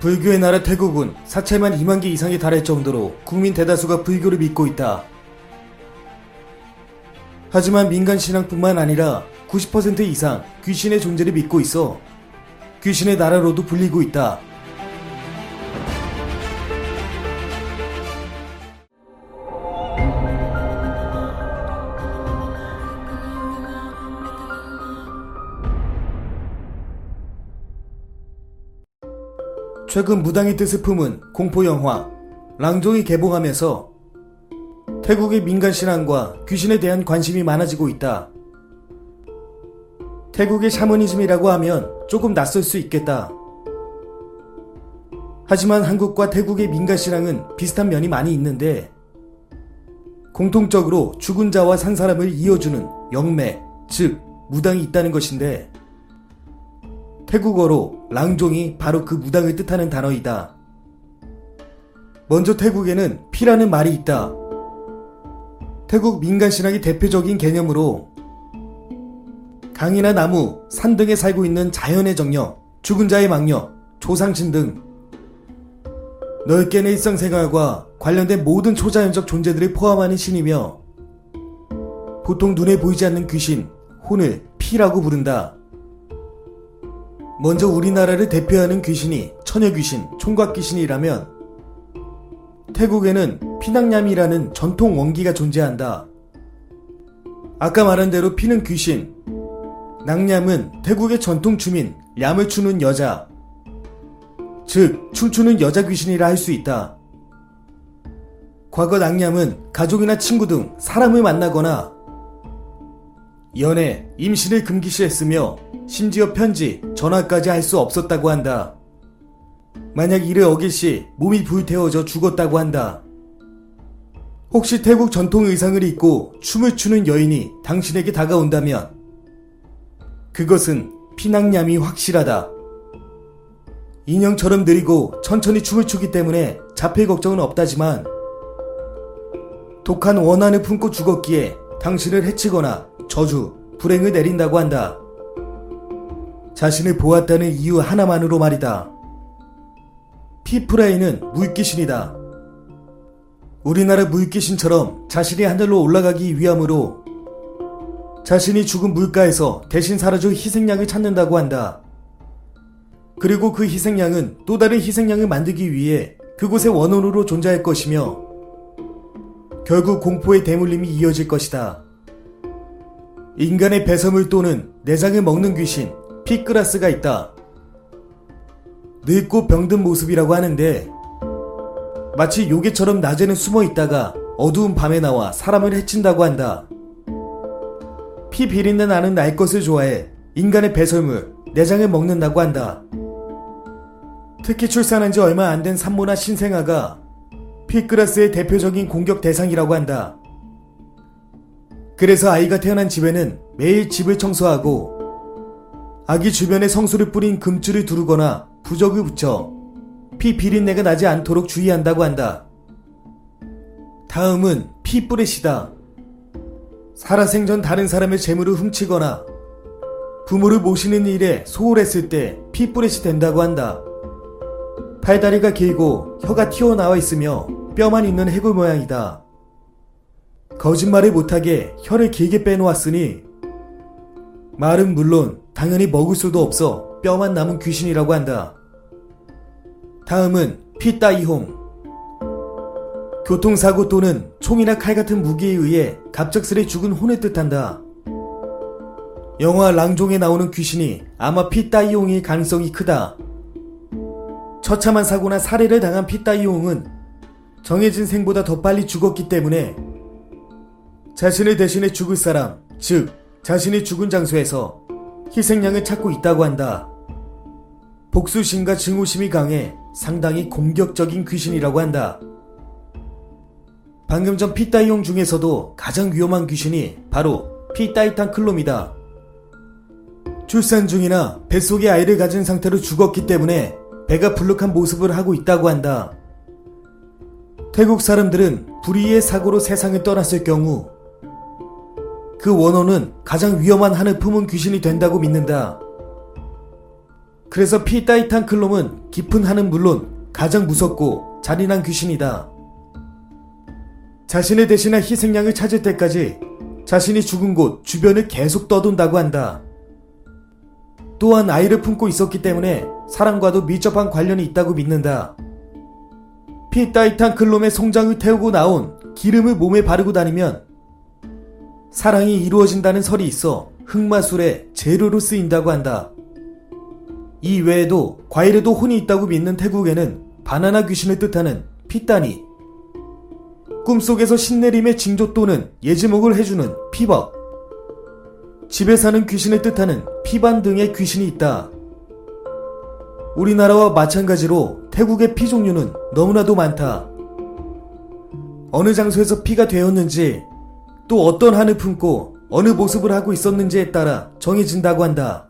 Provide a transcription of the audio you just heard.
불교의 나라 태국은 사찰만 2만 개 이상에 달할 정도로 국민 대다수가 불교를 믿고 있다. 하지만 민간 신앙뿐만 아니라 90% 이상 귀신의 존재를 믿고 있어 귀신의 나라로도 불리고 있다. 최근 무당의 뜻을 품은 공포영화 랑종이 개봉하면서 태국의 민간 신앙과 귀신에 대한 관심이 많아지고 있다. 태국의 샤머니즘이라고 하면 조금 낯설 수 있겠다. 하지만 한국과 태국의 민간 신앙은 비슷한 면이 많이 있는데 공통적으로 죽은 자와 산 사람을 이어주는 영매, 즉 무당이 있다는 것인데 태국어로 랑종이 바로 그 무당을 뜻하는 단어이다. 먼저 태국에는 피라는 말이 있다. 태국 민간신앙의 대표적인 개념으로 강이나 나무, 산 등에 살고 있는 자연의 정령, 죽은 자의 망녀, 조상신 등 넓게 내 일상생활과 관련된 모든 초자연적 존재들을 포함하는 신이며 보통 눈에 보이지 않는 귀신, 혼을 피라고 부른다. 먼저 우리나라를 대표하는 귀신이 처녀귀신, 총각귀신이라면 태국에는 피낭냠이라는 전통 원기가 존재한다. 아까 말한 대로 피는 귀신, 낭냠은 태국의 전통 춤인 얌을 추는 여자, 즉 춤추는 여자 귀신이라 할 수 있다. 과거 낭냠은 가족이나 친구 등 사람을 만나거나 연애, 임신을 금기시했으며 심지어 편지, 전화까지 할 수 없었다고 한다. 만약 이를 어길 시 몸이 불태워져 죽었다고 한다. 혹시 태국 전통 의상을 입고 춤을 추는 여인이 당신에게 다가온다면 그것은 피낭냠이 확실하다. 인형처럼 느리고 천천히 춤을 추기 때문에 잡힐 걱정은 없다지만 독한 원한을 품고 죽었기에 당신을 해치거나 저주, 불행을 내린다고 한다. 자신을 보았다는 이유 하나만으로 말이다. 피프라이는 물귀신이다. 우리나라 물귀신처럼 자신이 하늘로 올라가기 위함으로 자신이 죽은 물가에서 대신 사라져 희생양을 찾는다고 한다. 그리고 그 희생양은 또 다른 희생양을 만들기 위해 그곳의 원혼으로 존재할 것이며 결국 공포의 대물림이 이어질 것이다. 인간의 배섬을 또는 내장을 먹는 귀신, 피크라스가 있다. 늙고 병든 모습이라고 하는데 마치 요괴처럼 낮에는 숨어 있다가 어두운 밤에 나와 사람을 해친다고 한다. 피 비린내 나는 날 것을 좋아해 인간의 배설물, 내장을 먹는다고 한다. 특히 출산한 지 얼마 안 된 산모나 신생아가 피크라스의 대표적인 공격 대상이라고 한다. 그래서 아이가 태어난 집에는 매일 집을 청소하고 아기 주변에 성수를 뿌린 금줄을 두르거나 부적을 붙여 피 비린내가 나지 않도록 주의한다고 한다. 다음은 피 뿌레시다. 살아생전 다른 사람의 재물을 훔치거나 부모를 모시는 일에 소홀했을 때 피 뿌레시 된다고 한다. 팔다리가 길고 혀가 튀어나와 있으며 뼈만 있는 해골 모양이다. 거짓말을 못하게 혀를 길게 빼놓았으니 말은 물론 당연히 먹을 수도 없어 뼈만 남은 귀신이라고 한다. 다음은 피따이홍. 교통사고 또는 총이나 칼 같은 무기에 의해 갑작스레 죽은 혼을 뜻한다. 영화 랑종에 나오는 귀신이 아마 피따이홍일 가능성이 크다. 처참한 사고나 살해를 당한 피따이홍은 정해진 생보다 더 빨리 죽었기 때문에 자신을 대신해 죽을 사람, 즉 자신이 죽은 장소에서 희생양을 찾고 있다고 한다. 복수심과 증오심이 강해 상당히 공격적인 귀신이라고 한다. 방금 전 피따이용 중에서도 가장 위험한 귀신이 바로 피따이탄 클롬이다. 출산 중이나 뱃속에 아이를 가진 상태로 죽었기 때문에 배가 불룩한 모습을 하고 있다고 한다. 태국 사람들은 불의의 사고로 세상을 떠났을 경우 그 원혼은 가장 위험한 한을 품은 귀신이 된다고 믿는다. 그래서 피 따이탄 클롬은 깊은 한은 물론 가장 무섭고 잔인한 귀신이다. 자신을 대신할 희생양을 찾을 때까지 자신이 죽은 곳 주변을 계속 떠돈다고 한다. 또한 아이를 품고 있었기 때문에 사람과도 밀접한 관련이 있다고 믿는다. 피 따이탄 클롬의 송장을 태우고 나온 기름을 몸에 바르고 다니면 사랑이 이루어진다는 설이 있어 흑마술의 재료로 쓰인다고 한다. 이 외에도 과일에도 혼이 있다고 믿는 태국에는 바나나 귀신을 뜻하는 피따니, 꿈속에서 신내림의 징조 또는 예지목을 해주는 피벅, 집에 사는 귀신을 뜻하는 피반 등의 귀신이 있다. 우리나라와 마찬가지로 태국의 피 종류는 너무나도 많다. 어느 장소에서 피가 되었는지 또 어떤 한을 품고 어느 모습을 하고 있었는지에 따라 정해진다고 한다.